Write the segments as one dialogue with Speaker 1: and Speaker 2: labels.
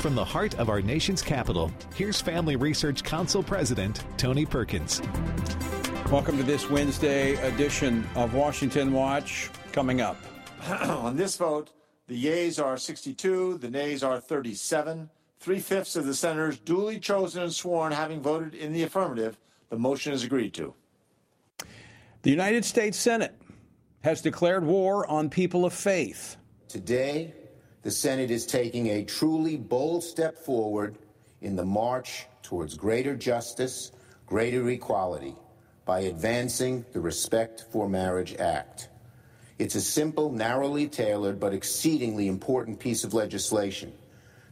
Speaker 1: From the heart of our nation's capital, here's Family Research Council President Tony Perkins.
Speaker 2: Welcome to this Wednesday edition of Washington Watch. Coming up.
Speaker 3: On this vote, the yeas are 62, the nays are 37. Three fifths of the senators duly chosen and sworn having voted in the affirmative, the motion is agreed to.
Speaker 2: The United States Senate has declared war on people of faith.
Speaker 4: Today, the Senate is taking a truly bold step forward in the march towards greater justice, greater equality, by advancing the Respect for Marriage Act. It's a simple, narrowly tailored, but exceedingly important piece of legislation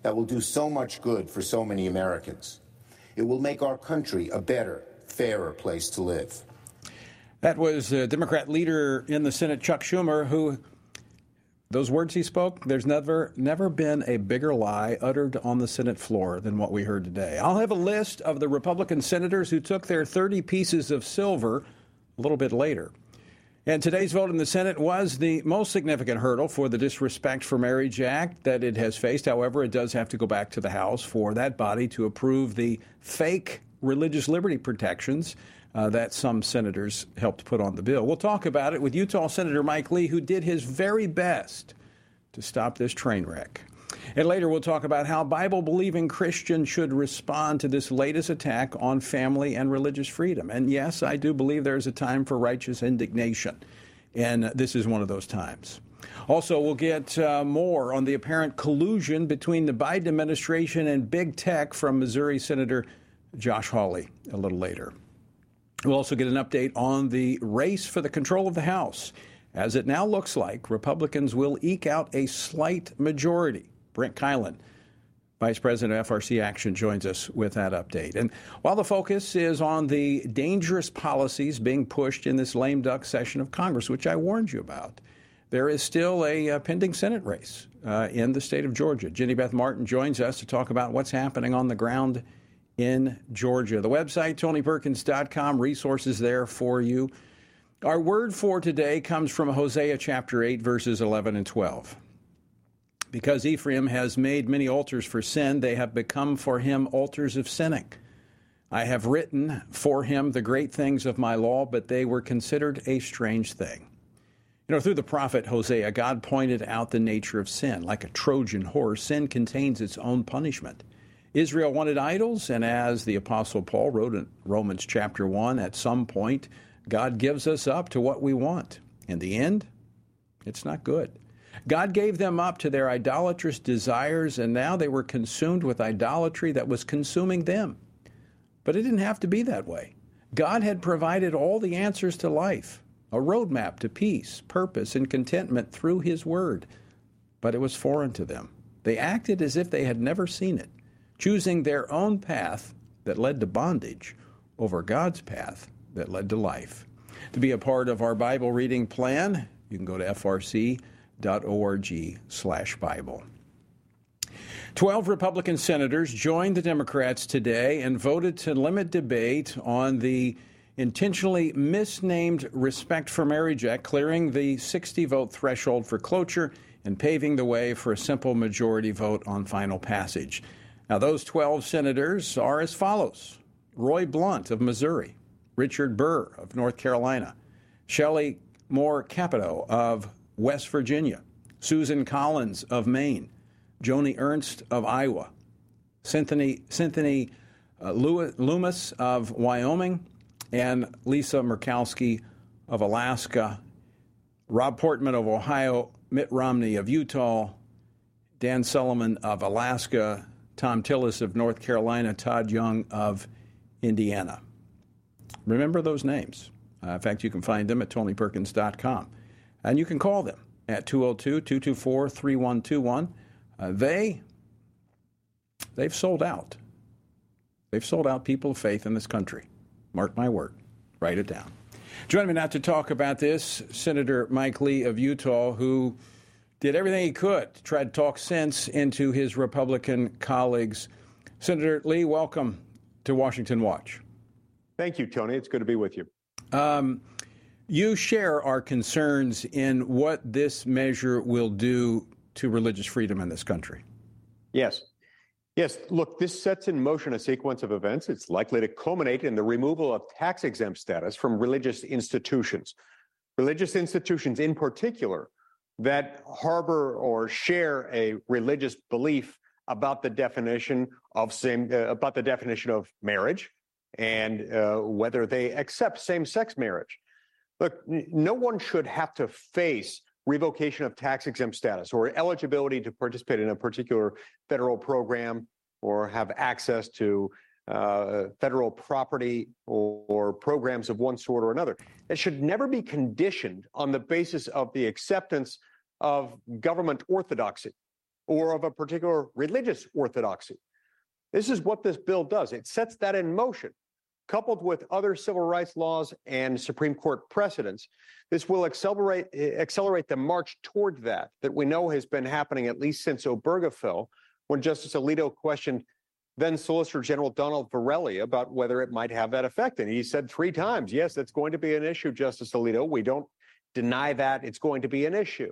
Speaker 4: that will do so much good for so many Americans. It will make our country a better, fairer place to live.
Speaker 2: That was uh, Democrat leader in the Senate, Chuck Schumer, who those words he spoke, there's never never been a bigger lie uttered on the Senate floor than what we heard today. I'll have a list of the Republican senators who took their 30 pieces of silver a little bit later. And today's vote in the Senate was the most significant hurdle for the Disrespect for Marriage Act that it has faced. However, it does have to go back to the House for that body to approve the fake religious liberty protections uh, that some senators helped put on the bill. We'll talk about it with Utah Senator Mike Lee, who did his very best to stop this train wreck. And later, we'll talk about how Bible believing Christians should respond to this latest attack on family and religious freedom. And yes, I do believe there's a time for righteous indignation, and this is one of those times. Also, we'll get uh, more on the apparent collusion between the Biden administration and big tech from Missouri Senator Josh Hawley a little later. We'll also get an update on the race for the control of the House. As it now looks like, Republicans will eke out a slight majority. Brent Keilen, Vice President of FRC Action, joins us with that update. And while the focus is on the dangerous policies being pushed in this lame duck session of Congress, which I warned you about, there is still a, a pending Senate race uh, in the state of Georgia. Jenny Beth Martin joins us to talk about what's happening on the ground in Georgia. The website, tonyperkins.com, resources there for you. Our word for today comes from Hosea chapter 8, verses 11 and 12. Because Ephraim has made many altars for sin, they have become for him altars of sinning. I have written for him the great things of my law, but they were considered a strange thing. You know, through the prophet Hosea, God pointed out the nature of sin. Like a Trojan horse, sin contains its own punishment. Israel wanted idols, and as the Apostle Paul wrote in Romans chapter 1, at some point, God gives us up to what we want. In the end, it's not good. God gave them up to their idolatrous desires, and now they were consumed with idolatry that was consuming them. But it didn't have to be that way. God had provided all the answers to life, a roadmap to peace, purpose, and contentment through His Word. But it was foreign to them. They acted as if they had never seen it choosing their own path that led to bondage over God's path that led to life. To be a part of our Bible reading plan, you can go to frc.org slash Bible. Twelve Republican senators joined the Democrats today and voted to limit debate on the intentionally misnamed Respect for Marriage Act, clearing the 60 vote threshold for cloture and paving the way for a simple majority vote on final passage. Now, those 12 senators are as follows. Roy Blunt of Missouri, Richard Burr of North Carolina, Shelley Moore Capito of West Virginia, Susan Collins of Maine, Joni Ernst of Iowa, Cynthia, Cynthia uh, Lummis of Wyoming, and Lisa Murkowski of Alaska, Rob Portman of Ohio, Mitt Romney of Utah, Dan Sullivan of Alaska, Thom Tillis of North Carolina, Todd Young of Indiana. Remember those names. Uh, in fact, you can find them at tonyperkins.com. And you can call them at 202 224 3121. Uh, they, they've sold out. They've sold out people of faith in this country. Mark my word. Write it down. Joining me now to talk about this, Senator Mike Lee of Utah, who did everything he could to try to talk sense into his Republican colleagues. Senator Lee, welcome to Washington Watch.
Speaker 5: Thank you, Tony. It's good to be with you.
Speaker 2: Um, you share our concerns in what this measure will do to religious freedom in this country.
Speaker 5: Yes. Yes, look, this sets in motion a sequence of events. It's likely to culminate in the removal of tax exempt status from religious institutions. Religious institutions, in particular, that harbor or share a religious belief about the definition of same uh, about the definition of marriage and uh, whether they accept same-sex marriage. Look, no one should have to face revocation of tax exempt status or eligibility to participate in a particular federal program or have access to Uh, federal property or, or, programs of one sort or another. It should never be conditioned on the basis of the acceptance of government orthodoxy or of a particular religious orthodoxy. This is what this bill does. It sets that in motion. Coupled with other civil rights laws and Supreme Court precedents, this will accelerate, accelerate the march toward that, that we know has been happening at least since Obergefell, when Justice Alito questioned then Solicitor General Donald Verrilli about whether it might have that effect. And he said three times, yes, that's going to be an issue, Justice Alito. We don't deny that it's going to be an issue.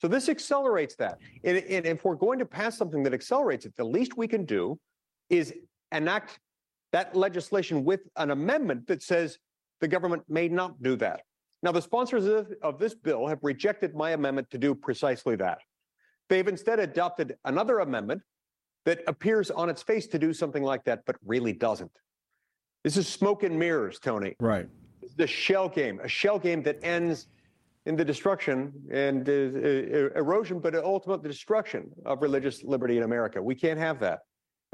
Speaker 5: So this accelerates that. And, and if we're going to pass something that accelerates it, the least we can do is enact that legislation with an amendment that says the government may not do that. Now, the sponsors of this bill have rejected my amendment to do precisely that. They've instead adopted another amendment that appears on its face to do something like that, but really doesn't. This is smoke and mirrors, Tony.
Speaker 2: Right.
Speaker 5: The shell game, a shell game that ends in the destruction and uh, uh, erosion, but ultimately the destruction of religious liberty in America. We can't have that.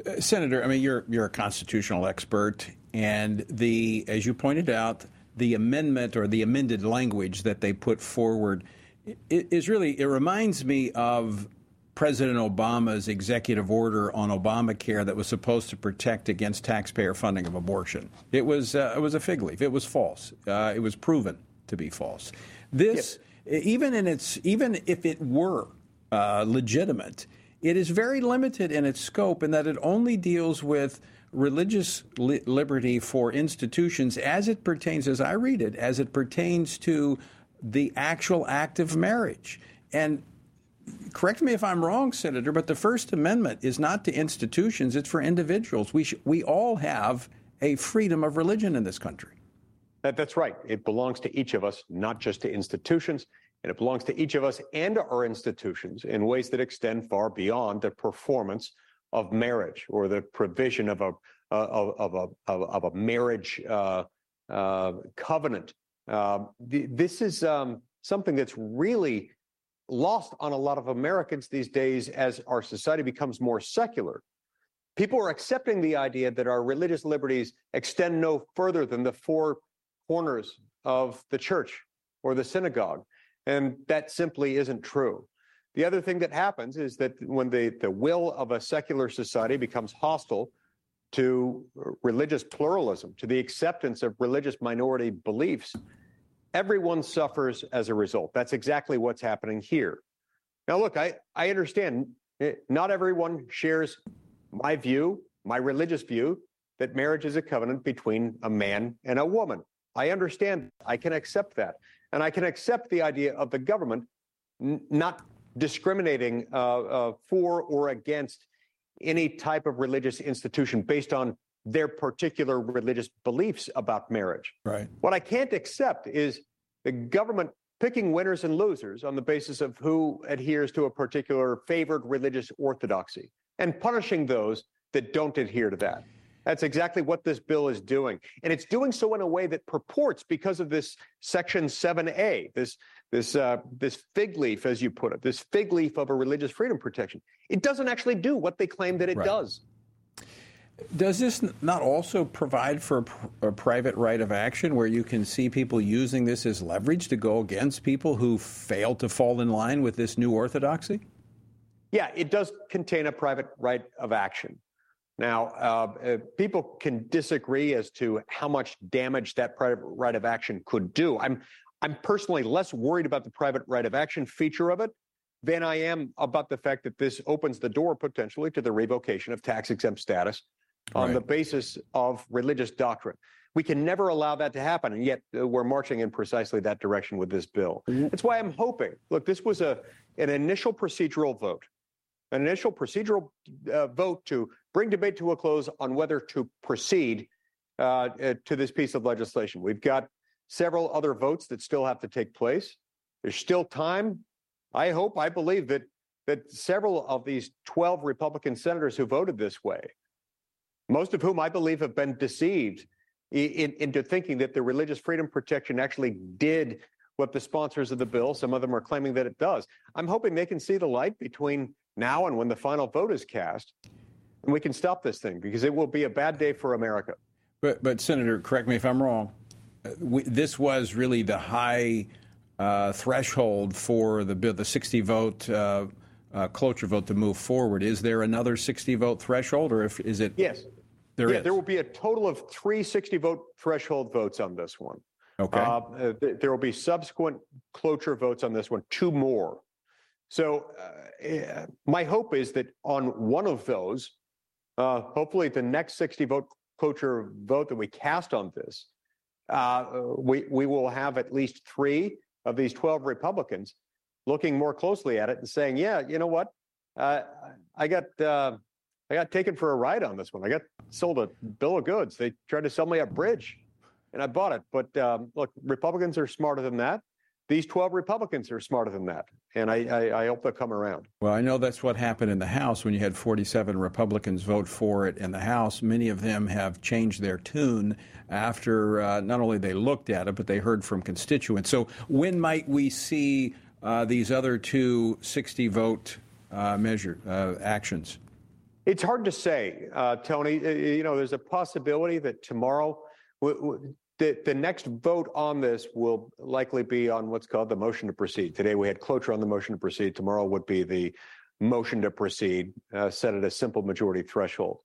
Speaker 2: Uh, Senator, I mean, you're you're a constitutional expert, and the as you pointed out, the amendment or the amended language that they put forward is really it reminds me of President Obama's executive order on Obamacare that was supposed to protect against taxpayer funding of abortion. It was uh, it was a fig leaf. It was false. Uh, it was proven to be false. This, yep. even in its, even if it were uh, legitimate, it is very limited in its scope in that it only deals with religious li- liberty for institutions as it pertains, as I read it, as it pertains to the actual act of marriage. And correct me if I'm wrong, Senator, but the First Amendment is not to institutions, it's for individuals. We, sh- we all have a freedom of religion in this country.
Speaker 5: That, that's right. It belongs to each of us, not just to institutions. And it belongs to each of us and our institutions in ways that extend far beyond the performance of marriage or the provision of a uh, of, of, a of, a marriage uh, uh, covenant. The, this is um, something that's really lost on a lot of Americans these days as our society becomes more secular. People are accepting the idea that our religious liberties extend no further than the four corners of the church or the synagogue. And that simply isn't true. The other thing that happens is that when the, the will of a secular society becomes hostile to religious pluralism, to the acceptance of religious minority beliefs, everyone suffers as a result. That's exactly what's happening here. Now, look, I, I understand eh, not everyone shares my view, my religious view, that marriage is a covenant between a man and a woman. I understand. I can accept that. And I can accept the idea of the government n- not discriminating uh, uh, for or against any type of religious institution based on their particular religious beliefs about marriage.
Speaker 2: Right.
Speaker 5: What I can't accept is the government picking winners and losers on the basis of who adheres to a particular favored religious orthodoxy and punishing those that don't adhere to that. That's exactly what this bill is doing. And it's doing so in a way that purports, because of this Section 7A, this, this, uh, this fig leaf, as you put it, this fig leaf of a religious freedom protection. It doesn't actually do what they claim that it right. does.
Speaker 2: Does this not also provide for a, private right of action where you can see people using this as leverage to go against people who fail to fall in line with this new orthodoxy?
Speaker 5: Yeah, it does contain a private right of action. Now, uh, uh, people can disagree as to how much damage that private right of action could do. I'm, I'm personally less worried about the private right of action feature of it than I am about the fact that this opens the door potentially to the revocation of tax exempt status on right. the basis of religious doctrine. We can never allow that to happen, and yet uh, we're marching in precisely that direction with this bill. Mm-hmm. That's why I'm hoping. Look, this was a an initial procedural vote. an initial procedural uh, vote to bring debate to a close on whether to proceed uh, uh, to this piece of legislation. We've got several other votes that still have to take place. There's still time. I hope, I believe that that several of these 12 Republican senators who voted this way, most of whom I believe have been deceived in, into thinking that the religious freedom protection actually did what the sponsors of the bill, some of them are claiming that it does. I'm hoping they can see the light between now and when the final vote is cast, and we can stop this thing because it will be a bad day for America.
Speaker 2: But, but Senator, correct me if I'm wrong. We, this was really the high uh, threshold for the bill, the 60 vote uh, uh, cloture vote to move forward. Is there another 60 vote threshold, or if is it?
Speaker 5: Yes,
Speaker 2: there
Speaker 5: yeah,
Speaker 2: is.
Speaker 5: There will be a total of three 60 vote threshold votes on this one.
Speaker 2: Okay.
Speaker 5: Uh, th- there will be subsequent cloture votes on this one, two more. So uh, eh, my hope is that on one of those, uh, hopefully the next 60 vote cloture vote that we cast on this, uh, we, we will have at least three of these 12 Republicans looking more closely at it and saying, yeah, you know what? Uh, I got uh, I got taken for a ride on this one. I got sold a bill of goods. They tried to sell me a bridge, and I bought it. But um, look, Republicans are smarter than that. These 12 Republicans are smarter than that, and I, I, I hope they'll come around.
Speaker 2: Well, I know that's what happened in the House when you had 47 Republicans vote for it in the House. Many of them have changed their tune after uh, not only they looked at it, but they heard from constituents. So when might we see uh, these other two 60 vote uh, measure uh, actions?
Speaker 5: It's hard to say, uh, Tony. Uh, you know, there's a possibility that tomorrow, w- w- the, the next vote on this will likely be on what's called the motion to proceed. Today we had cloture on the motion to proceed. Tomorrow would be the motion to proceed, set at a simple majority threshold.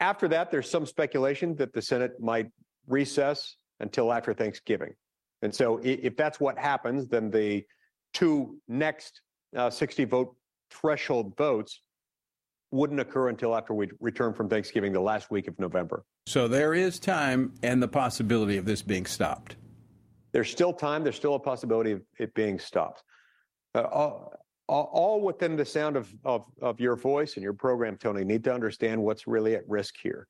Speaker 5: After that, there's some speculation that the Senate might recess until after Thanksgiving. And so if that's what happens, then the two next uh, 60 vote threshold votes wouldn't occur until after we return from Thanksgiving, the last week of November.
Speaker 2: So there is time and the possibility of this being stopped.
Speaker 5: There's still time. There's still a possibility of it being stopped. Uh, all, all, within the sound of, of, of, your voice and your program, Tony, need to understand what's really at risk here.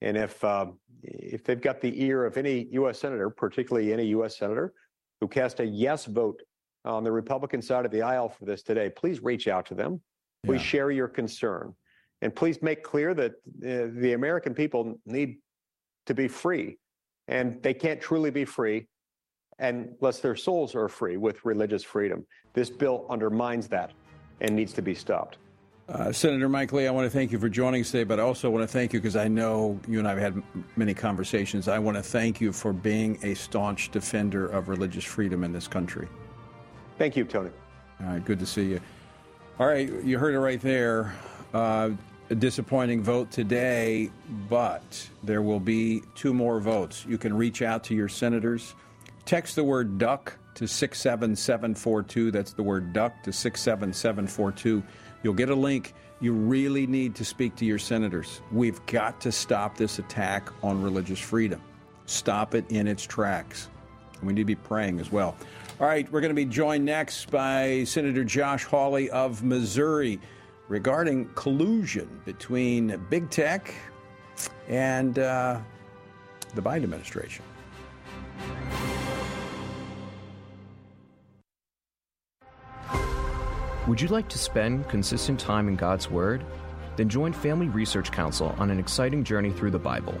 Speaker 5: And if um, if they've got the ear of any U.S. senator, particularly any U.S. senator who cast a yes vote on the Republican side of the aisle for this today, please reach out to them. Please yeah. share your concern. And please make clear that uh, the American people need to be free. And they can't truly be free unless their souls are free with religious freedom. This bill undermines that and needs to be stopped.
Speaker 2: Uh, Senator Mike Lee, I want to thank you for joining us today, but I also want to thank you because I know you and I have had many conversations. I want to thank you for being a staunch defender of religious freedom in this country.
Speaker 5: Thank you, Tony.
Speaker 2: All right, good to see you. All right, you heard it right there. Uh, a disappointing vote today, but there will be two more votes. You can reach out to your senators. Text the word duck to 67742. That's the word duck to 67742. You'll get a link. You really need to speak to your senators. We've got to stop this attack on religious freedom. Stop it in its tracks. We need to be praying as well. All right, we're going to be joined next by Senator Josh Hawley of Missouri regarding collusion between big tech and uh, the Biden administration.
Speaker 6: Would you like to spend consistent time in God's Word? Then join Family Research Council on an exciting journey through the Bible.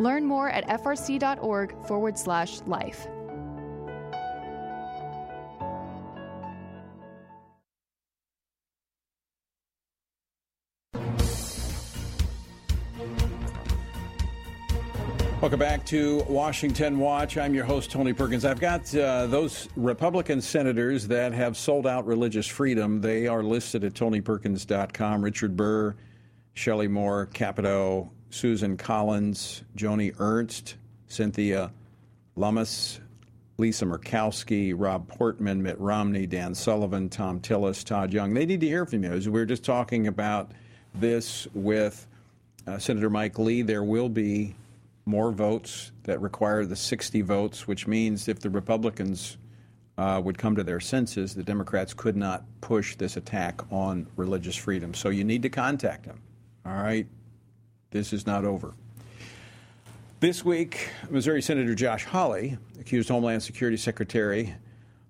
Speaker 7: Learn more at frc.org forward slash life.
Speaker 2: Welcome back to Washington Watch. I'm your host, Tony Perkins. I've got uh, those Republican senators that have sold out religious freedom. They are listed at tonyperkins.com. Richard Burr, Shelley Moore, Capito, Susan Collins, Joni Ernst, Cynthia Lummis, Lisa Murkowski, Rob Portman, Mitt Romney, Dan Sullivan, Thom Tillis, Todd Young. They need to hear from you. As we were just talking about this with uh, Senator Mike Lee, there will be more votes that require the 60 votes, which means if the Republicans uh, would come to their senses, the Democrats could not push this attack on religious freedom. So you need to contact them. All right? This is not over. This week, Missouri Senator Josh Hawley accused Homeland Security Secretary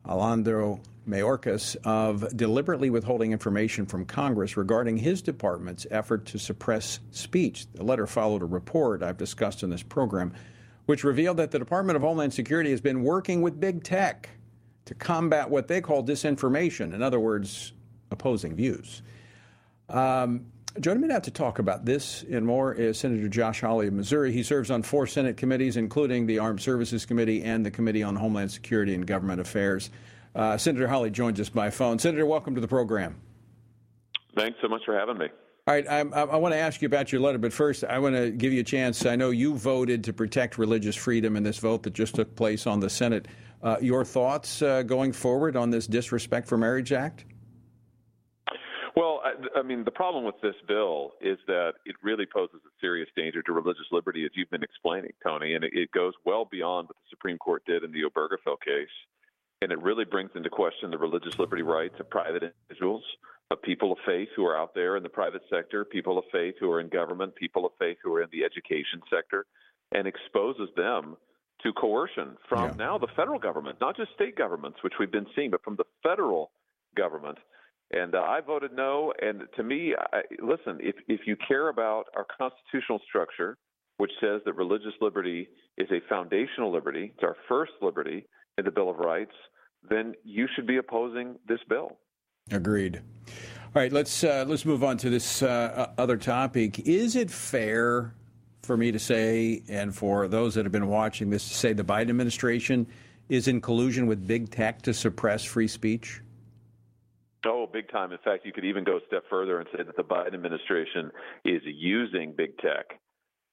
Speaker 2: Alejandro Mayorkas of deliberately withholding information from Congress regarding his department's effort to suppress speech. The letter followed a report I've discussed in this program, which revealed that the Department of Homeland Security has been working with big tech to combat what they call disinformation, in other words, opposing views. Um, Joining me now to talk about this and more is Senator Josh Hawley of Missouri. He serves on four Senate committees, including the Armed Services Committee and the Committee on Homeland Security and Government Affairs. Uh, Senator Hawley joins us by phone. Senator, welcome to the program.
Speaker 8: Thanks so much for having me.
Speaker 2: All right, I, I, want to ask you about your letter, but first, I want to give you a chance. I know you voted to protect religious freedom in this vote that just took place on the Senate. Uh, your thoughts uh, going forward on this Disrespect for Marriage Act?
Speaker 8: Well, I, I, mean, the problem with this bill is that it really poses a serious danger to religious liberty, as you've been explaining, Tony, and it, it goes well beyond what the Supreme Court did in the Obergefell case. And it really brings into question the religious liberty rights of private individuals, of people of faith who are out there in the private sector, people of faith who are in government, people of faith who are in the education sector, and exposes them to coercion from yeah. now the federal government, not just state governments, which we've been seeing, but from the federal government and uh, I voted no. And to me, I, listen, if if you care about our constitutional structure, which says that religious liberty is a foundational liberty, it's our first liberty in the Bill of Rights, then you should be opposing this bill.
Speaker 2: Agreed. All right, let's uh, let's move on to this uh, other topic. Is it fair for me to say, and for those that have been watching this, to say the Biden administration is in collusion with big tech to suppress free speech?
Speaker 8: Oh, big time. In fact, you could even go a step further and say that the Biden administration is using big tech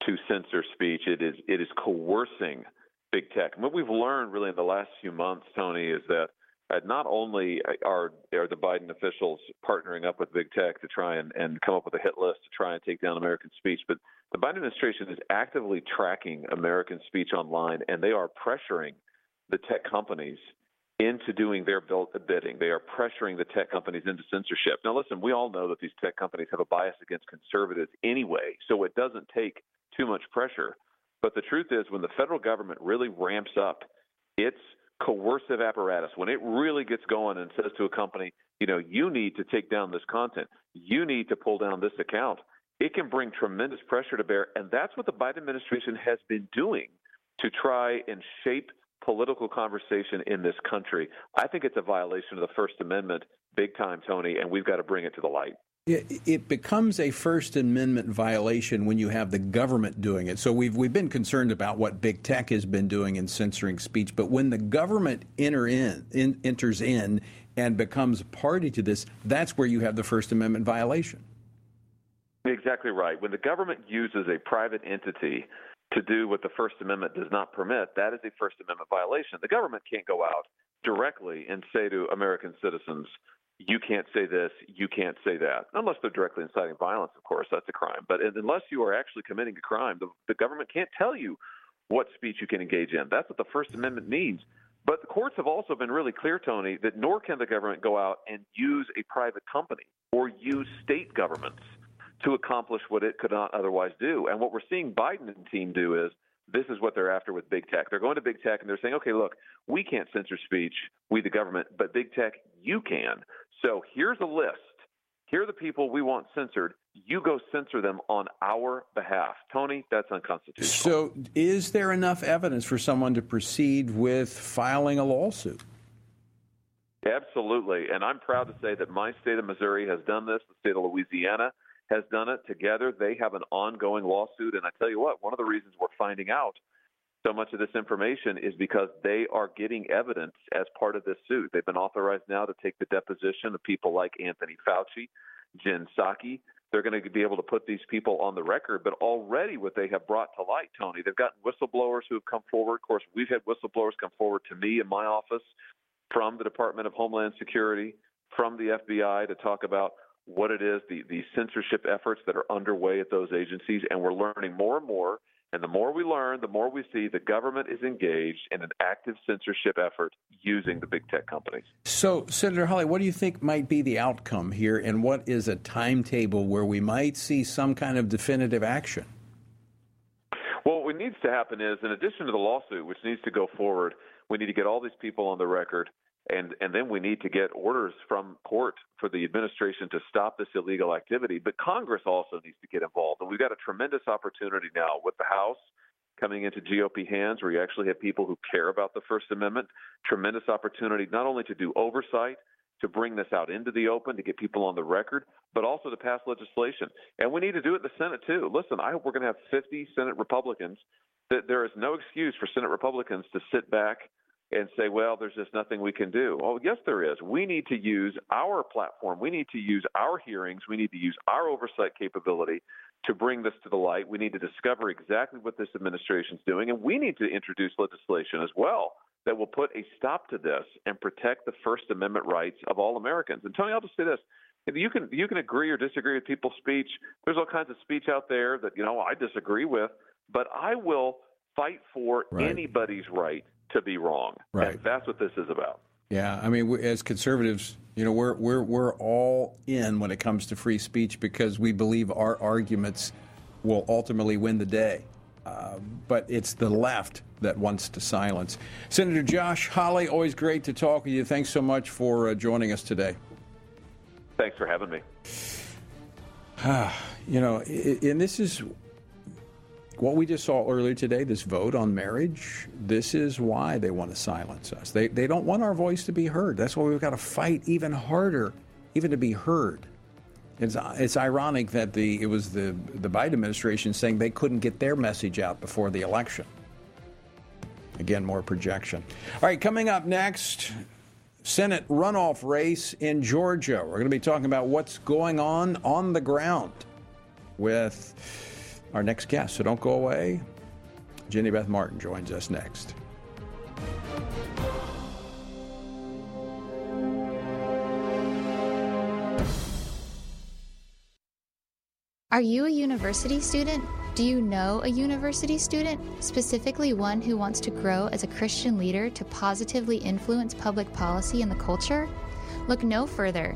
Speaker 8: to censor speech. It is it is coercing big tech. And what we've learned really in the last few months, Tony, is that uh, not only are, are the Biden officials partnering up with big tech to try and, and come up with a hit list to try and take down American speech, but the Biden administration is actively tracking American speech online, and they are pressuring the tech companies into doing their bidding. They are pressuring the tech companies into censorship. Now, listen, we all know that these tech companies have a bias against conservatives anyway, so it doesn't take too much pressure. But the truth is, when the federal government really ramps up its coercive apparatus, when it really gets going and says to a company, you know, you need to take down this content, you need to pull down this account, it can bring tremendous pressure to bear. And that's what the Biden administration has been doing to try and shape political conversation in this country. I think it's a violation of the First Amendment, big time, Tony, and we've got to bring it to the light.
Speaker 2: It becomes a First Amendment violation when you have the government doing it. So we've we've been concerned about what big tech has been doing in censoring speech, but when the government enter in, in enters in and becomes party to this, that's where you have the First Amendment violation.
Speaker 8: Exactly right. When the government uses a private entity to do what the First Amendment does not permit, that is a First Amendment violation. The government can't go out directly and say to American citizens, you can't say this, you can't say that, unless they're directly inciting violence, of course, that's a crime. But unless you are actually committing a crime, the, the government can't tell you what speech you can engage in. That's what the First Amendment means. But the courts have also been really clear, Tony, that nor can the government go out and use a private company or use state governments to accomplish what it could not otherwise do. And what we're seeing Biden and team do is this is what they're after with big tech. They're going to big tech and they're saying, okay, look, we can't censor speech, we the government, but big tech, you can. So here's a list. Here are the people we want censored. You go censor them on our behalf. Tony, that's unconstitutional.
Speaker 2: So, is there enough evidence for someone to proceed with filing a lawsuit?
Speaker 8: Absolutely. And I'm proud to say that my state of Missouri has done this, the state of Louisiana has done it. Together, they have an ongoing lawsuit. And I tell you what, one of the reasons we're finding out so much of this information is because they are getting evidence as part of this suit. They've been authorized now to take the deposition of people like Anthony Fauci, Jen Psaki. They're going to be able to put these people on the record, but already what they have brought to light, Tony, they've gotten whistleblowers who have come forward. Of course, we've had whistleblowers come forward to me in my office from the Department of Homeland Security, from the FBI to talk about what it is, the, the censorship efforts that are underway at those agencies. And we're learning more and more and the more we learn, the more we see the government is engaged in an active censorship effort using the big tech companies.
Speaker 2: So, Senator Hawley, what do you think might be the outcome here, and what is a timetable where we might see some kind of definitive action?
Speaker 8: Well, what needs to happen is, in addition to the lawsuit, which needs to go forward, we need to get all these people on the record and and then we need to get orders from court for the administration to stop this illegal activity. But Congress also needs to get involved, and we've got a tremendous opportunity now with the House coming into GOP hands, where you actually have people who care about the First Amendment. Tremendous opportunity not only to do oversight. To bring this out into the open, to get people on the record, but also to pass legislation. And we need to do it in the Senate, too. Listen, I hope we're going to have 50 Senate Republicans. That there is no excuse for Senate Republicans to sit back and say, well, there's just nothing we can do. Well, yes, there is. We need to use our platform. We need to use our hearings. We need to use our oversight capability to bring this to the light. We need to discover exactly what this administration is doing, and we need to introduce legislation as well that will put a stop to this and protect the First Amendment rights of all Americans. And Tony, I'll just say this. You can you can agree or disagree with people's speech. There's all kinds of speech out there that you know I disagree with, but I will fight for right. anybody's right to be wrong.
Speaker 2: Right.
Speaker 8: And that's what this is about.
Speaker 2: Yeah, I mean, as conservatives, you know, we're we're we're all in when it comes to free speech because we believe our arguments will ultimately win the day. Uh, but it's the left that wants to silence. Senator Josh Hawley, always great to talk with you. Thanks so much for uh, joining us today.
Speaker 8: Thanks for having me.
Speaker 2: you know, and this is what we just saw earlier today, this vote on marriage, this is why they want to silence us. They, they don't want our voice to be heard. That's why we've got to fight even harder, even to be heard. It's, it's ironic that the, it was the, the Biden administration saying they couldn't get their message out before the election. Again, more projection. All right, coming up next, Senate runoff race in Georgia. We're going to be talking about what's going on on the ground with our next guest. So don't go away. Jenny Beth Martin joins us next.
Speaker 9: Are you a university student? Do you know a university student, specifically one who wants to grow as a Christian leader to positively influence public policy and the culture? Look no further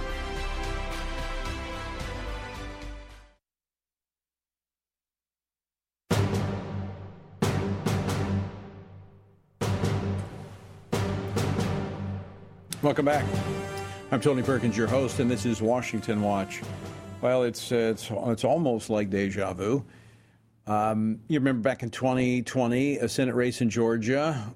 Speaker 2: Welcome back. I'm Tony Perkins, your host, and this is Washington Watch. Well, it's it's it's almost like deja vu. Um, you remember back in 2020, a Senate race in Georgia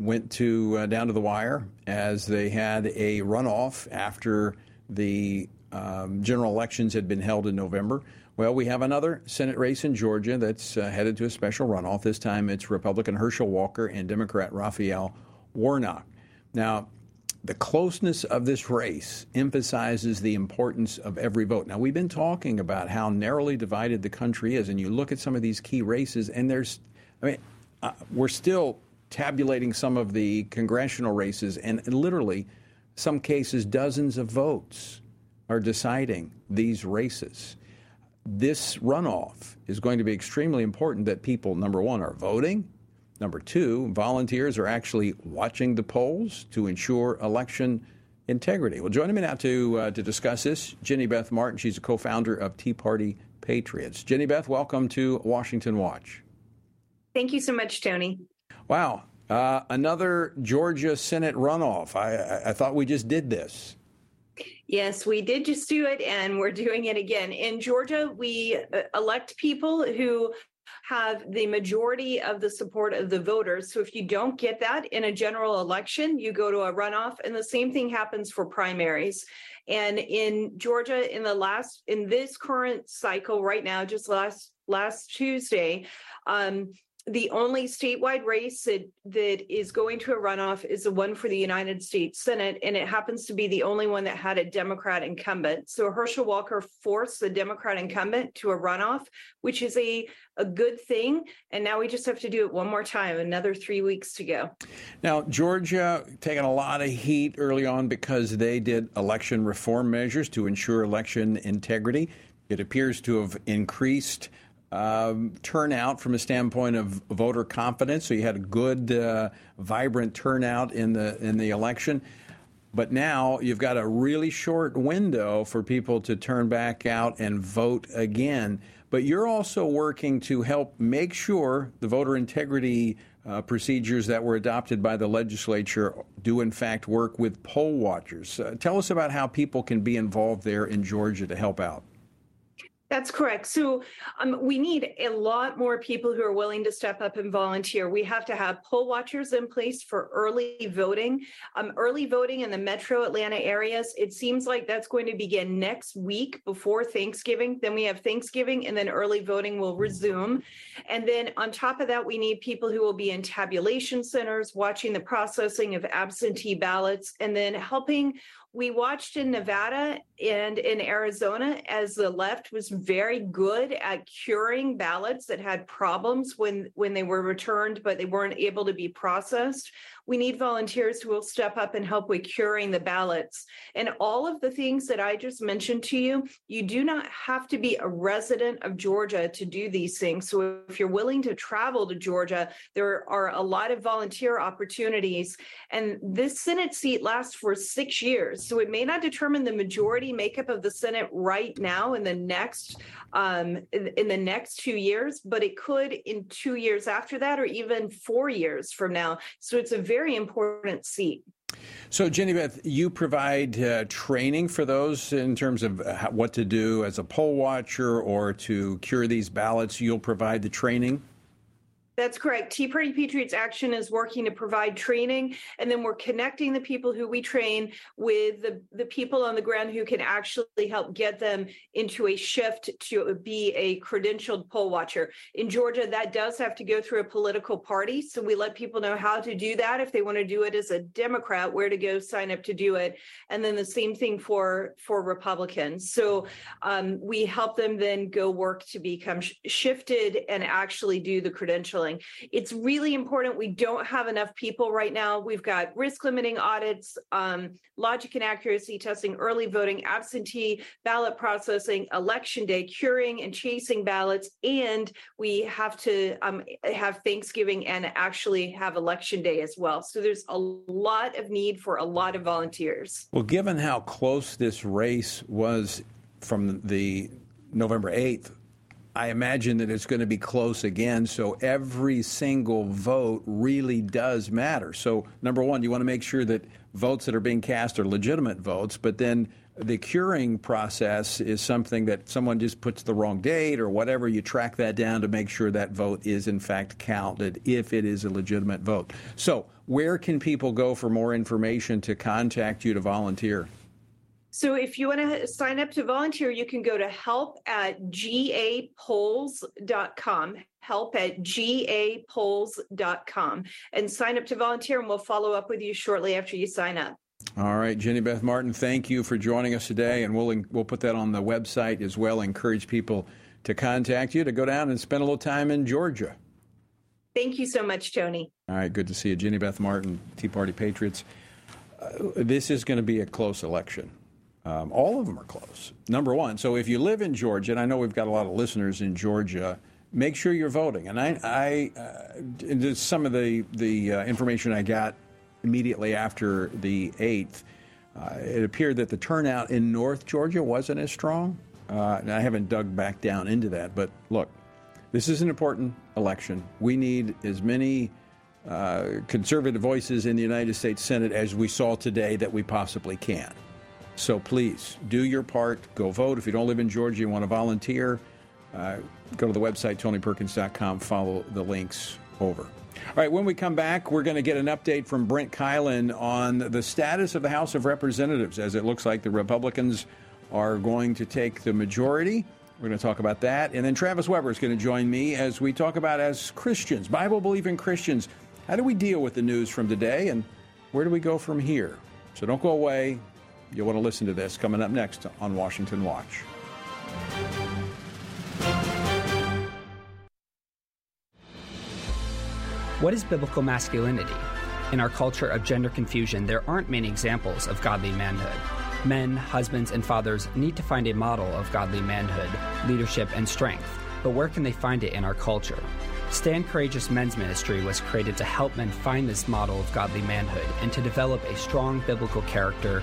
Speaker 2: went to uh, down to the wire as they had a runoff after the um, general elections had been held in November. Well, we have another Senate race in Georgia that's uh, headed to a special runoff. This time it's Republican Herschel Walker and Democrat Raphael Warnock. Now, the closeness of this race emphasizes the importance of every vote. Now, we've been talking about how narrowly divided the country is, and you look at some of these key races, and there's, I mean, uh, we're still tabulating some of the congressional races, and, and literally, some cases, dozens of votes are deciding these races. This runoff is going to be extremely important that people, number one, are voting, Number two, volunteers are actually watching the polls to ensure election integrity. Well, joining me now to uh, to discuss this, Jenny Beth Martin. She's a co-founder of Tea Party Patriots. Jenny Beth, welcome to Washington Watch.
Speaker 10: Thank you so much, Tony.
Speaker 2: Wow, uh, another Georgia Senate runoff. I, I, I thought we just did this.
Speaker 10: Yes, we did just do it, and we're doing it again. In Georgia, we uh, elect people who have the majority of the support of the voters. So if you don't get that in a general election, you go to a runoff. And the same thing happens for primaries. And in Georgia, in the last, in this current cycle right now, just last last Tuesday, um, the only statewide race that, that is going to a runoff is the one for the United States Senate, and it happens to be the only one that had a Democrat incumbent. So Herschel Walker forced the Democrat incumbent to a runoff, which is a, a good thing. And now we just have to do it one more time, another three weeks to go.
Speaker 2: Now, Georgia taking a lot of heat early on because they did election reform measures to ensure election integrity. It appears to have increased um, turnout from a standpoint of voter confidence. So you had a good, uh, vibrant turnout in the in the election. But now you've got a really short window for people to turn back out and vote again. But you're also working to help make sure the voter integrity uh, procedures that were adopted by the legislature do, in fact, work with poll watchers. Uh, tell us about how people can be involved there in Georgia to help out.
Speaker 10: That's correct. So um, we need a lot more people who are willing to step up and volunteer. We have to have poll watchers in place for early voting. Um, early voting in the metro Atlanta areas, it seems like that's going to begin next week before Thanksgiving. Then we have Thanksgiving and then early voting will resume. And then on top of that, we need people who will be in tabulation centers, watching the processing of absentee ballots, and then helping we watched in Nevada and in Arizona as the left was very good at curing ballots that had problems when when they were returned but they weren't able to be processed we need volunteers who will step up and help with curing the ballots. And all of the things that I just mentioned to you, you do not have to be a resident of Georgia to do these things. So if you're willing to travel to Georgia, there are a lot of volunteer opportunities. And this Senate seat lasts for six years. So it may not determine the majority makeup of the Senate right now in the next um, in, in the next two years, but it could in two years after that, or even four years from now. So it's a very important seat.
Speaker 2: So, Jenny Beth, you provide uh, training for those in terms of uh, what to do as a poll watcher or to cure these ballots. You'll provide the training?
Speaker 10: That's correct. Tea Party Patriots Action is working to provide training, and then we're connecting the people who we train with the, the people on the ground who can actually help get them into a shift to be a credentialed poll watcher. In Georgia, that does have to go through a political party. So we let people know how to do that. If they want to do it as a Democrat, where to go sign up to do it. And then the same thing for, for Republicans. So um, we help them then go work to become sh- shifted and actually do the credentialing. It's really important. We don't have enough people right now. We've got risk limiting audits, um, logic and accuracy testing, early voting, absentee ballot processing, election day, curing and chasing ballots, and we have to um, have Thanksgiving and actually have election day as well. So there's a lot of need for a lot of volunteers.
Speaker 2: Well, given how close this race was from the November 8th I imagine that it's going to be close again. So every single vote really does matter. So, number one, you want to make sure that votes that are being cast are legitimate votes, but then the curing process is something that someone just puts the wrong date or whatever. You track that down to make sure that vote is in fact counted if it is a legitimate vote. So, where can people go for more information to contact you to volunteer?
Speaker 10: So if you want to sign up to volunteer, you can go to help at gapolls.com, help at gapolls.com, and sign up to volunteer, and we'll follow up with you shortly after you sign up.
Speaker 2: All right, Jenny Beth Martin, thank you for joining us today, and we'll we'll put that on the website as well. Encourage people to contact you to go down and spend a little time in Georgia.
Speaker 10: Thank you so much, Tony.
Speaker 2: All right, good to see you, Jenny Beth Martin, Tea Party Patriots. Uh, this is going to be a close election. Um, all of them are close. Number one. So if you live in Georgia, and I know we've got a lot of listeners in Georgia, make sure you're voting. And I, I uh, some of the the uh, information I got immediately after the eighth, uh, it appeared that the turnout in North Georgia wasn't as strong. Uh, and I haven't dug back down into that, but look, this is an important election. We need as many. Uh, conservative voices in the United States Senate as we saw today that we possibly can. So please do your part. Go vote. If you don't live in Georgia, you want to volunteer, uh, go to the website, tonyperkins.com, follow the links over. All right, when we come back, we're going to get an update from Brent Keilen on the status of the House of Representatives as it looks like the Republicans are going to take the majority. We're going to talk about that. And then Travis Weber is going to join me as we talk about, as Christians, Bible believing Christians, how do we deal with the news from today and where do we go from here? So don't go away. You'll want to listen to this coming up next on Washington Watch.
Speaker 11: What is biblical masculinity? In our culture of gender confusion, there aren't many examples of godly manhood. Men, husbands, and fathers need to find a model of godly manhood, leadership, and strength, but where can they find it in our culture? Stand Courageous Men's Ministry was created to help men find this model of godly manhood and to develop a strong biblical character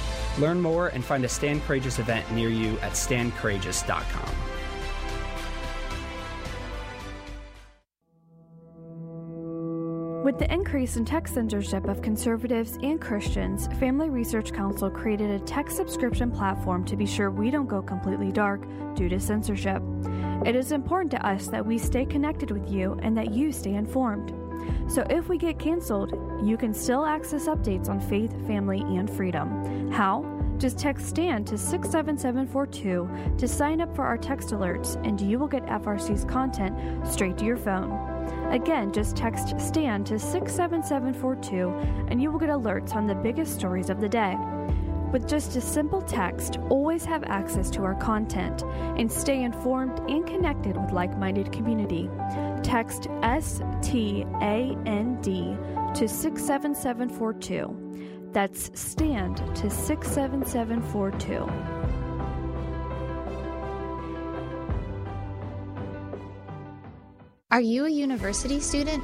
Speaker 11: Learn more and find a Stand Courageous event near you at standcourageous.com.
Speaker 12: With the increase in tech censorship of conservatives and Christians, Family Research Council created a tech subscription platform to be sure we don't go completely dark due to censorship. It is important to us that we stay connected with you and that you stay informed. So if we get canceled, you can still access updates on faith, family, and freedom. How? Just text STAND to 67742 to sign up for our text alerts, and you will get FRC's content straight to your phone. Again, just text STAND to 67742 and you will get alerts on the biggest stories of the day. With just a simple text, always have access to our content and stay informed and connected with like minded community. Text S T A N D to 67742. That's STAND to 67742.
Speaker 9: Are you a university student?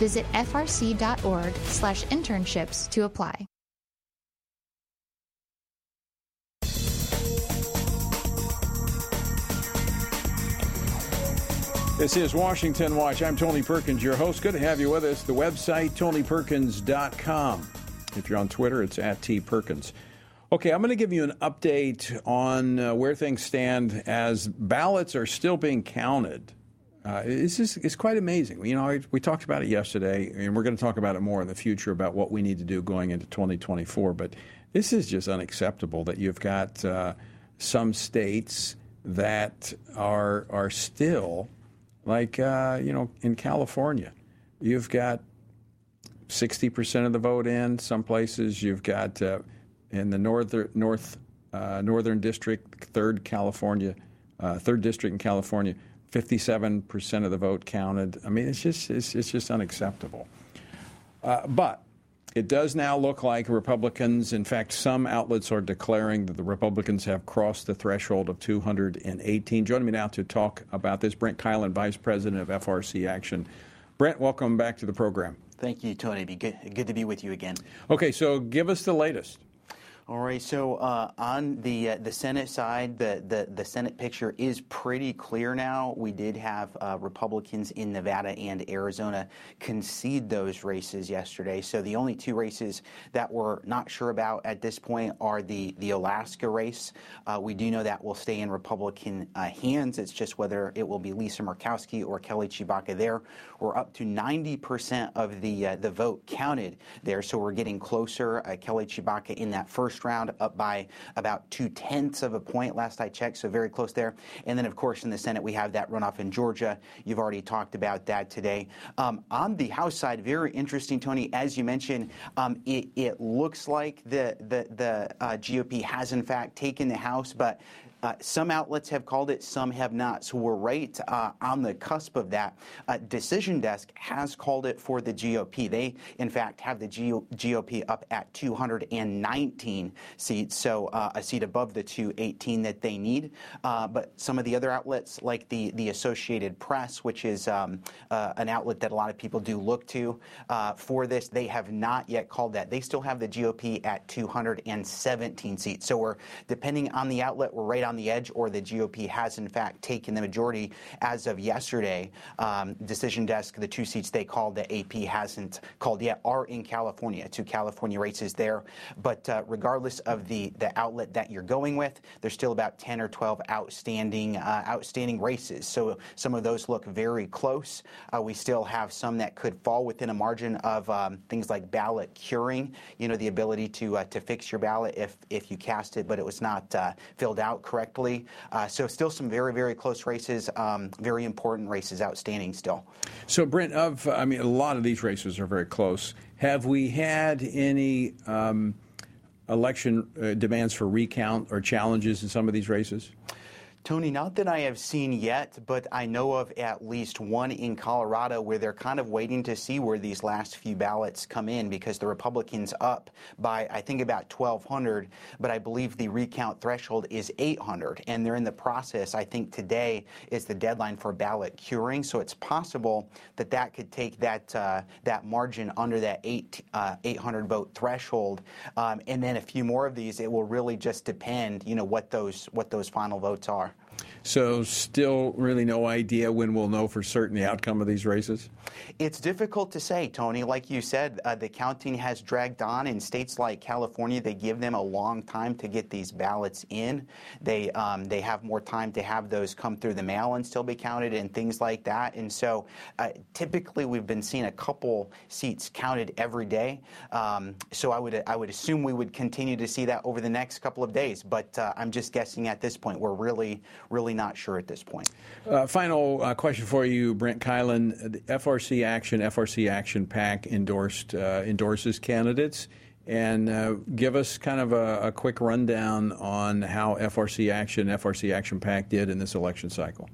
Speaker 9: Visit frc.org slash internships to apply.
Speaker 2: This is Washington Watch. I'm Tony Perkins, your host. Good to have you with us. The website, tonyperkins.com. If you're on Twitter, it's at T Perkins. Okay, I'm going to give you an update on uh, where things stand as ballots are still being counted. Uh, this is it's quite amazing. You know, we talked about it yesterday, and we're going to talk about it more in the future about what we need to do going into 2024. But this is just unacceptable that you've got uh, some states that are are still like uh, you know in California, you've got 60% of the vote in. Some places you've got uh, in the northern north uh, northern district, third California, uh, third district in California, 57 percent of the vote counted. I mean, it's just it's, it's just unacceptable. Uh, but it does now look like Republicans, in fact, some outlets are declaring that the Republicans have crossed the threshold of 218. Joining me now to talk about this, Brent Keilen, Vice President of FRC Action. Brent, welcome back to the program.
Speaker 13: Thank you, Tony. Be good, good to be with you again.
Speaker 2: Okay, so give us the latest.
Speaker 13: All right. So uh, on the uh, the Senate side, the, the, the Senate picture is pretty clear now. We did have uh, Republicans in Nevada and Arizona concede those races yesterday. So the only two races that we're not sure about at this point are the the Alaska race. Uh, we do know that will stay in Republican uh, hands. It's just whether it will be Lisa Murkowski or Kelly Tshibaka there. We're up to 90% of the uh, the vote counted there. So we're getting closer. Kelly Tshibaka in that first first round, up by about two tenths of a point last I checked, so very close there. And then, of course, in the Senate, we have that runoff in Georgia. You've already talked about that today. Um, on the House side, very interesting, Tony. As you mentioned, um, it, it, looks like the the, the uh, GOP has in fact taken the House, but uh, some outlets have called it, some have not. So we're right uh, on the cusp of that. Uh, Decision Desk has called it for the GOP. They, in fact, have the GOP up at 219 seats, so uh, a seat above the 218 that they need. Uh, but some of the other outlets, like the, the Associated Press, which is um, uh, an outlet that a lot of people do look to for this, they have not yet called that. They still have the GOP at 217 seats. So we're, depending on the outlet, we're right on the edge, or the GOP has in fact taken the majority as of yesterday. Um, decision desk, the two seats they called that AP hasn't called yet are in California, two California races there. But uh, regardless of the, the outlet that you're going with, there's still about 10 or 12 outstanding uh, outstanding races. So some of those look very close. Uh, we still have some that could fall within a margin of um, things like ballot curing. You know, the ability to uh, to fix your ballot if if you cast it, but it was not uh, filled out correctly. Uh, so still some very very close races, um, very important races outstanding still.
Speaker 2: So Brent, of I mean, a lot of these races are very close. Have we had any um, election uh, demands for recount or challenges in some of these races?
Speaker 13: Tony, not that I have seen yet, but I know of at least one in Colorado where they're kind of waiting to see where these last few ballots come in because the Republicans up by, I think, about 1,200, but I believe the recount threshold is 800. And they're in the process, I think today is the deadline for ballot curing. So it's possible that that could take that, uh, that margin under that eight, uh, 800 vote threshold. Um, and then a few more of these, it will really just depend, you know, what those, what those final votes are.
Speaker 2: So, still really no idea when we'll know for certain the outcome of these races?
Speaker 13: It's difficult to say, Tony. Like you said, uh, the counting has dragged on. In states like California, they give them a long time to get these ballots in. They, um, they have more time to have those come through the mail and still be counted and things like that. And so, uh, typically, we've been seeing a couple seats counted every day. Um, so, I would, I would assume we would continue to see that over the next couple of days. But uh, I'm just guessing at this point. We're really, really not sure at this point.
Speaker 2: Uh, final uh, question for you, Brent Keilen. The FRC Action, FRC Action PAC endorsed uh, endorses candidates and uh, give us kind of a, a, quick rundown on how FRC Action, FRC Action PAC did in this election cycle.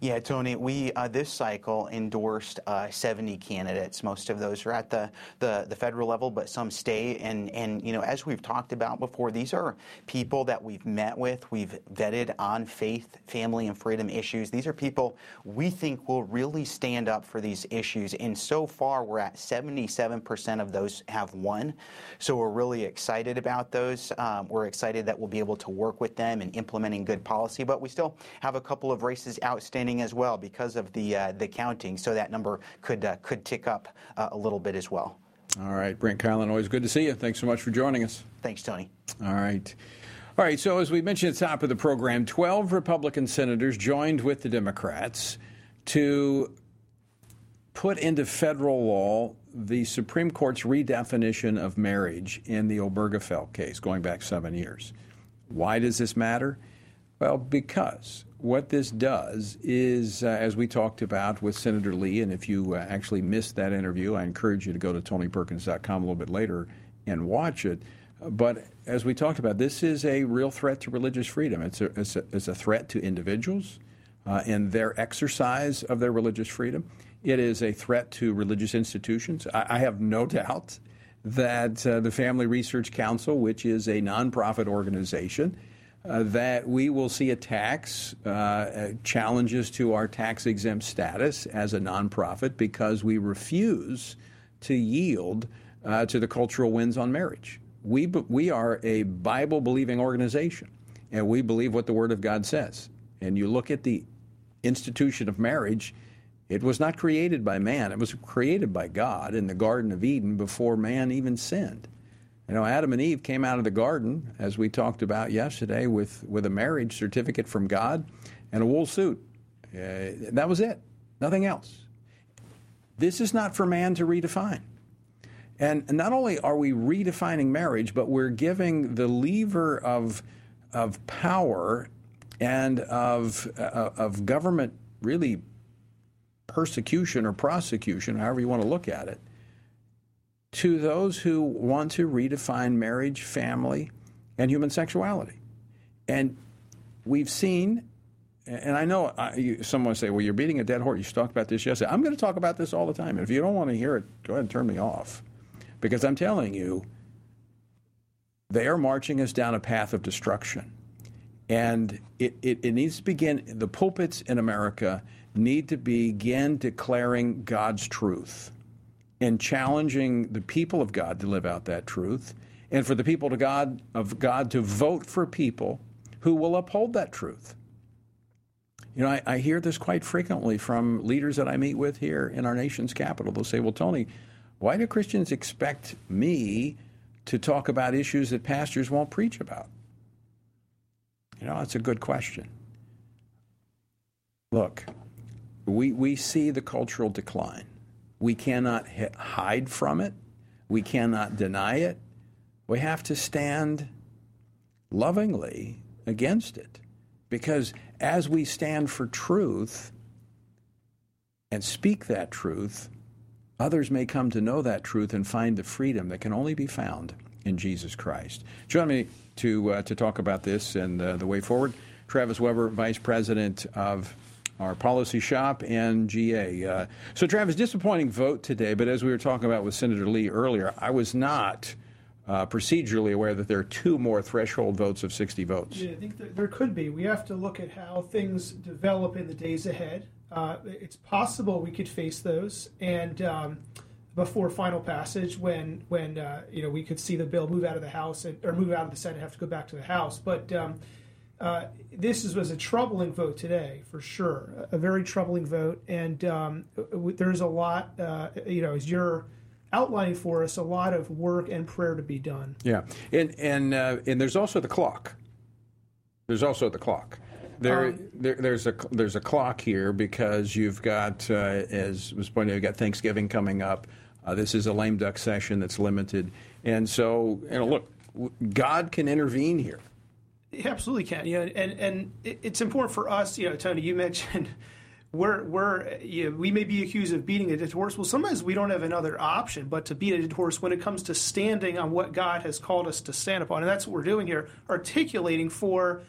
Speaker 13: Yeah, Tony, we uh, this cycle endorsed uh, 70 candidates. Most of those are at the, the, the federal level, but some stay. And and you know, as we've talked about before, these are people that we've met with, we've vetted on faith, family, and freedom issues. These are people we think will really stand up for these issues. And so far, we're at 77% of those have won. So we're really excited about those. Um, we're excited that we'll be able to work with them in implementing good policy, but we still have a couple of races outstanding as well because of the uh, the counting. So that number could uh, could tick up uh, a little bit as well.
Speaker 2: All right, Brent Keilen, always good to see you. Thanks so much for joining us.
Speaker 13: Thanks, Tony.
Speaker 2: All right. All right, so as we mentioned at the top of the program, 12 Republican senators joined with the Democrats to put into federal law the Supreme Court's redefinition of marriage in the Obergefell case going back seven years. Why does this matter? Well, because what this does is, uh, as we talked about with Senator Lee, and if you uh, actually missed that interview, I encourage you to go to tonyperkins.com a little bit later and watch it. But as we talked about, this is a real threat to religious freedom. It's a, it's a, it's a threat to individuals uh, in their exercise of their religious freedom. It is a threat to religious institutions. I, I have no doubt that uh, the Family Research Council, which is a nonprofit organization, uh, that we will see attacks, uh, challenges to our tax exempt status as a nonprofit because we refuse to yield uh, to the cultural winds on marriage. We, we are a Bible believing organization, and we believe what the Word of God says. And you look at the institution of marriage, it was not created by man, it was created by God in the Garden of Eden before man even sinned. You know, Adam and Eve came out of the garden, as we talked about yesterday, with, with a marriage certificate from God and a wool suit. Uh, that was it, nothing else. This is not for man to redefine. And not only are we redefining marriage, but we're giving the lever of, of power and of, uh, of government really persecution or prosecution, however you want to look at it, to those who want to redefine marriage, family, and human sexuality. And we've seen, and I know I, you, someone say, well, you're beating a dead horse. You talked about this yesterday. I'm going to talk about this all the time. And if you don't want to hear it, go ahead and turn me off. Because I'm telling you, they are marching us down a path of destruction. And it, it, it, needs to begin, the pulpits in America need to begin declaring God's truth and challenging the people of God to live out that truth, and for the people to God, of God to vote for people who will uphold that truth. You know, I, I hear this quite frequently from leaders that I meet with here in our nation's capital. They'll say, Well, Tony, why do Christians expect me to talk about issues that pastors won't preach about? You know, that's a good question. Look, we, we see the cultural decline. We cannot hide from it. We cannot deny it. We have to stand lovingly against it. Because as we stand for truth and speak that truth, others may come to know that truth and find the freedom that can only be found in Jesus Christ. Join me to, uh, to talk about this and uh, the way forward. Travis Weber, Vice President of our policy shop and GA. Uh, so, Travis, disappointing vote today, but as we were talking about with Senator Lee earlier, I was not uh, procedurally aware that there are two more threshold votes of 60 votes.
Speaker 14: Yeah, I think there, there could be. We have to look at how things develop in the days ahead. Uh, it's possible we could face those, and um, before final passage, when when uh, you know we could see the bill move out of the House and, or move out of the Senate, have to go back to the House, but. Um, uh, this is, was a troubling vote today, for sure. A, very troubling vote, and um, there's a lot, uh, you know, as you're outlining for us, a lot of work and prayer to be done.
Speaker 2: Yeah, and and uh, and there's also the clock. There's also the clock. There, um, there, there's a there's a clock here because you've got, uh, as was pointed, out, you've got Thanksgiving coming up. Uh, this is a lame duck session that's limited, and so you know, look, God can intervene here.
Speaker 14: He absolutely can. Know, and and it's important for us. You know, Tony, you mentioned we're we're you know, we may be accused of beating a dead horse. Well, sometimes we don't have another option but to beat a dead horse when it comes to standing on what God has called us to stand upon, and that's what we're doing here, articulating for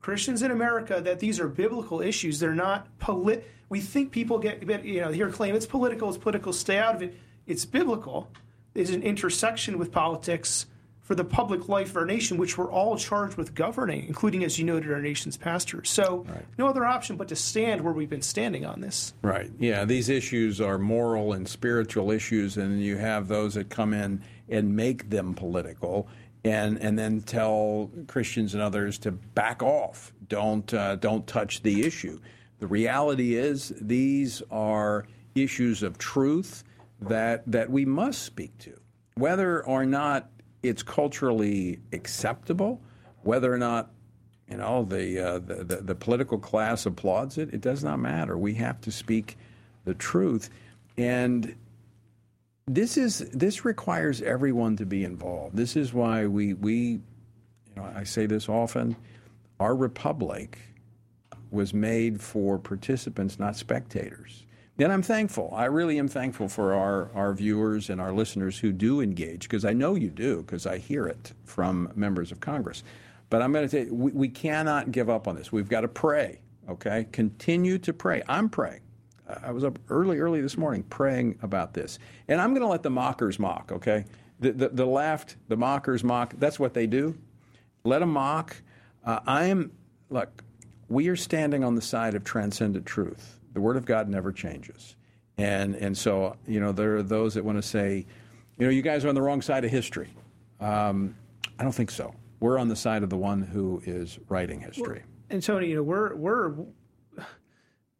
Speaker 14: Christians in America that these are biblical issues. They're not polit. We think people get you know here claim it's political, it's political. Stay out of it. It's biblical. There's an intersection with politics for the public life of our nation, which we're all charged with governing, including, as you noted, our nation's pastors. So, right. no other option but to stand where we've been standing on this.
Speaker 2: Right. Yeah. These issues are moral and spiritual issues, and you have those that come in and make them political. And, and then tell Christians and others to back off. Don't uh, don't touch the issue. The reality is these are issues of truth that that we must speak to, whether or not it's culturally acceptable, whether or not you know the, uh, the, the, the political class applauds it. It does not matter. We have to speak the truth, and this is this requires everyone to be involved. This is why we we you know I say this often. Our republic was made for participants, not spectators. And I'm thankful. I really am thankful for our, our viewers and our listeners who do engage, because I know you do, because I hear it from members of Congress. But I'm going to say we, we cannot give up on this. We've got to pray, okay? Continue to pray. I'm praying. I was up early, early this morning praying about this. And I'm going to let the mockers mock, okay? The, the, the left, the mockers mock. That's what they do. Let them mock. Uh, I am, look, we are standing on the side of transcendent truth. The Word of God never changes. And, and so, you know, there are those that want to say, you know, you guys are on the wrong side of history. Um, I don't think so. We're on the side of the one who is writing history. Well,
Speaker 14: and Tony, you know, we're we're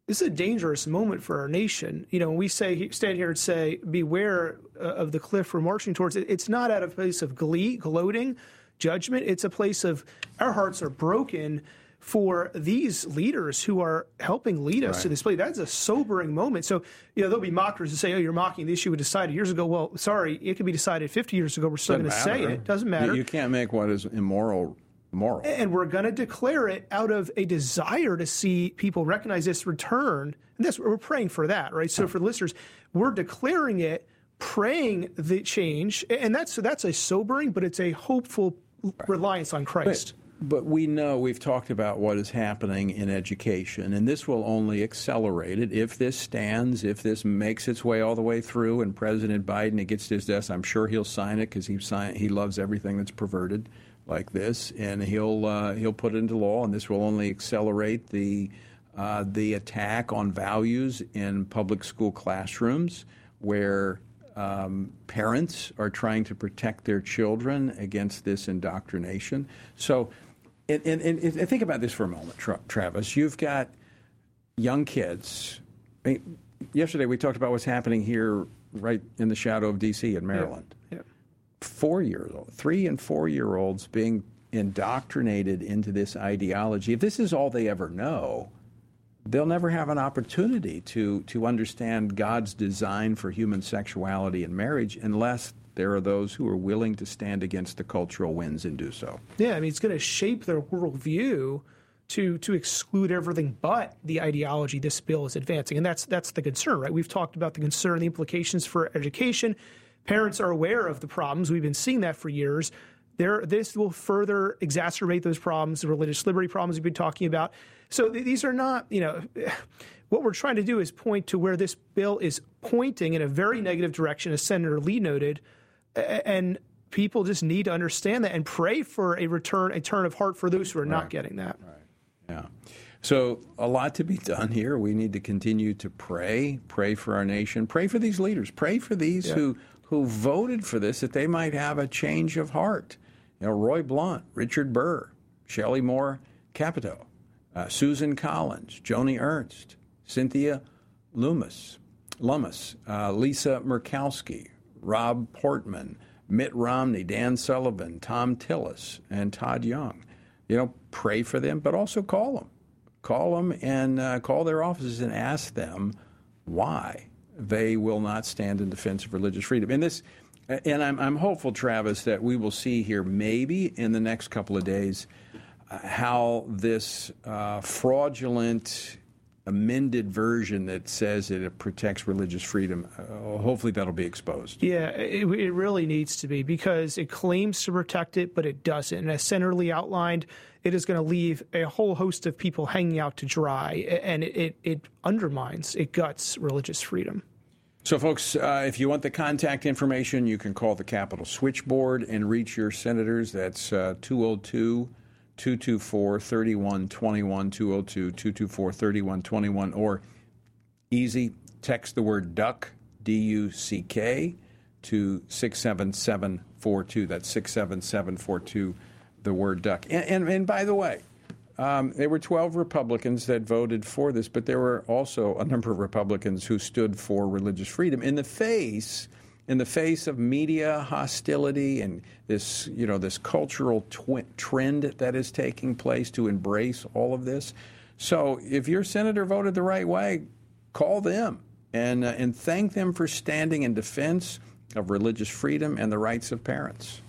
Speaker 14: this is a dangerous moment for our nation. You know, when we say stand here and say, "Beware of the cliff we're marching towards," it's not out of a place of glee, gloating, judgment. It's a place of our hearts are broken for these leaders who are helping lead us right. to this place. That's a sobering moment. So, you know, there'll be mockers who say, oh, you're mocking the issue we decided years ago. Well, sorry, it could be decided 50 years ago. We're still going to say it. Doesn't matter.
Speaker 2: You can't make what is immoral moral.
Speaker 14: And we're going to declare it out of a desire to see people recognize this return. And that's we're praying for that, right? So for the listeners, we're declaring it, praying the change, and that's that's a sobering, but it's a hopeful reliance on Christ.
Speaker 2: But, we know we've talked about what is happening in education, and this will only accelerate it if this stands, if this makes its way all the way through, and President Biden it gets to his desk. I'm sure he'll sign it because he sign, he loves everything that's perverted. like this, and he'll uh, he'll put it into law, and this will only accelerate the uh, the attack on values in public school classrooms, where um, parents are trying to protect their children against this indoctrination. So, and, and, and think about this for a moment, Tra- Travis. You've got young kids. I mean, yesterday we talked about what's happening here, right in the shadow of D.C. in Maryland.
Speaker 14: Yeah.
Speaker 2: Four years old, three and four year olds being indoctrinated into this ideology. If this is all they ever know, they'll never have an opportunity to to understand God's design for human sexuality and marriage unless there are those who are willing to stand against the cultural winds and do so.
Speaker 14: Yeah, I mean, it's going to shape their worldview to to exclude everything but the ideology this bill is advancing, and that's that's the concern, right? We've talked about the concern, the implications for education. Parents are aware of the problems. We've been seeing that for years. There, this will further exacerbate those problems, the religious liberty problems we've been talking about. So th- these are not, you know, what we're trying to do is point to where this bill is pointing in a very negative direction, as Senator Lee noted, and people just need to understand that and pray for a return, a turn of heart for those who are not getting that.
Speaker 2: Right. Yeah. So a lot to be done here. We need to continue to pray, pray for our nation, pray for these leaders, pray for these yeah. who who voted for this that they might have a change of heart. You know, Roy Blunt, Richard Burr, Shelley Moore Capito, uh, Susan Collins, Joni Ernst, Cynthia Lummis, Lummis, uh, Lisa Murkowski, Rob Portman, Mitt Romney, Dan Sullivan, Thom Tillis, and Todd Young. You know, pray for them, but also call them. Call them and uh, call their offices and ask them why they will not stand in defense of religious freedom. And this, and I'm, I'm hopeful, Travis, that we will see here maybe in the next couple of days uh, how this uh, fraudulent amended version that says that it protects religious freedom. Uh, hopefully, that'll be exposed.
Speaker 14: Yeah, it, it, really needs to be because it claims to protect it, but it doesn't. And as Senator outlined, it is going to leave a whole host of people hanging out to dry, and it, it, it undermines, it guts religious freedom.
Speaker 2: So, folks, uh, if you want the contact information, you can call the Capitol switchboard and reach your senators. That's uh, 202 224 3121, 202 224 3121, or easy, text the word duck, D U C K, to 67742. That's 67742, the word duck. And, and, and by the way, um, there were 12 Republicans that voted for this, but there were also a number of Republicans who stood for religious freedom in the face in the face of media hostility and this you know this cultural tw- trend that is taking place to embrace all of this. So if your senator voted the right way, call them and uh, and thank them for standing in defense of religious freedom and the rights of parents.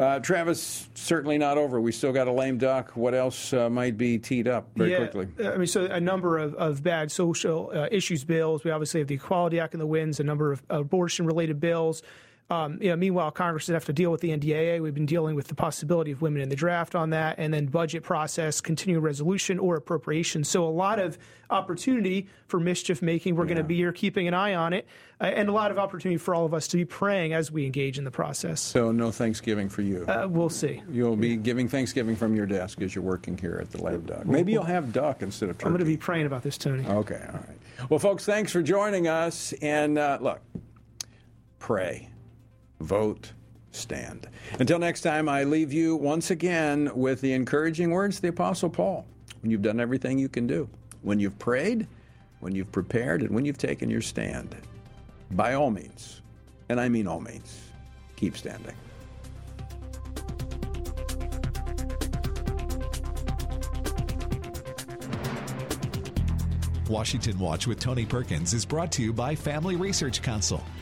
Speaker 2: Uh, Travis, certainly not over. We still got a lame duck. What else uh, might be teed up very
Speaker 14: yeah,
Speaker 2: quickly?
Speaker 14: I mean, so a number of, of bad social uh, issues bills. We obviously have the Equality Act in the winds, a number of abortion related bills. Um, you know, meanwhile, Congress doesn't have to deal with the NDAA. We've been dealing with the possibility of women in the draft on that, and then budget process, continuing resolution, or appropriation. So a lot of opportunity for mischief making. We're yeah. going to be here keeping an eye on it, uh, and a lot of opportunity for all of us to be praying as we engage in the process.
Speaker 2: So no Thanksgiving for you.
Speaker 14: Uh, we'll see.
Speaker 2: You'll be giving Thanksgiving from your desk as you're working here at the lame duck. Maybe you'll have duck instead of turkey.
Speaker 14: I'm going to be praying about this, Tony.
Speaker 2: Okay, all right. Well, folks, thanks for joining us, and uh, look, pray vote, stand. Until next time, I leave you once again with the encouraging words of the Apostle Paul. When you've done everything you can do, when you've prayed, when you've prepared, and when you've taken your stand, by all means, and I mean all means, keep standing.
Speaker 1: Washington Watch with Tony Perkins is brought to you by Family Research Council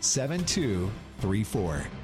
Speaker 1: 7234.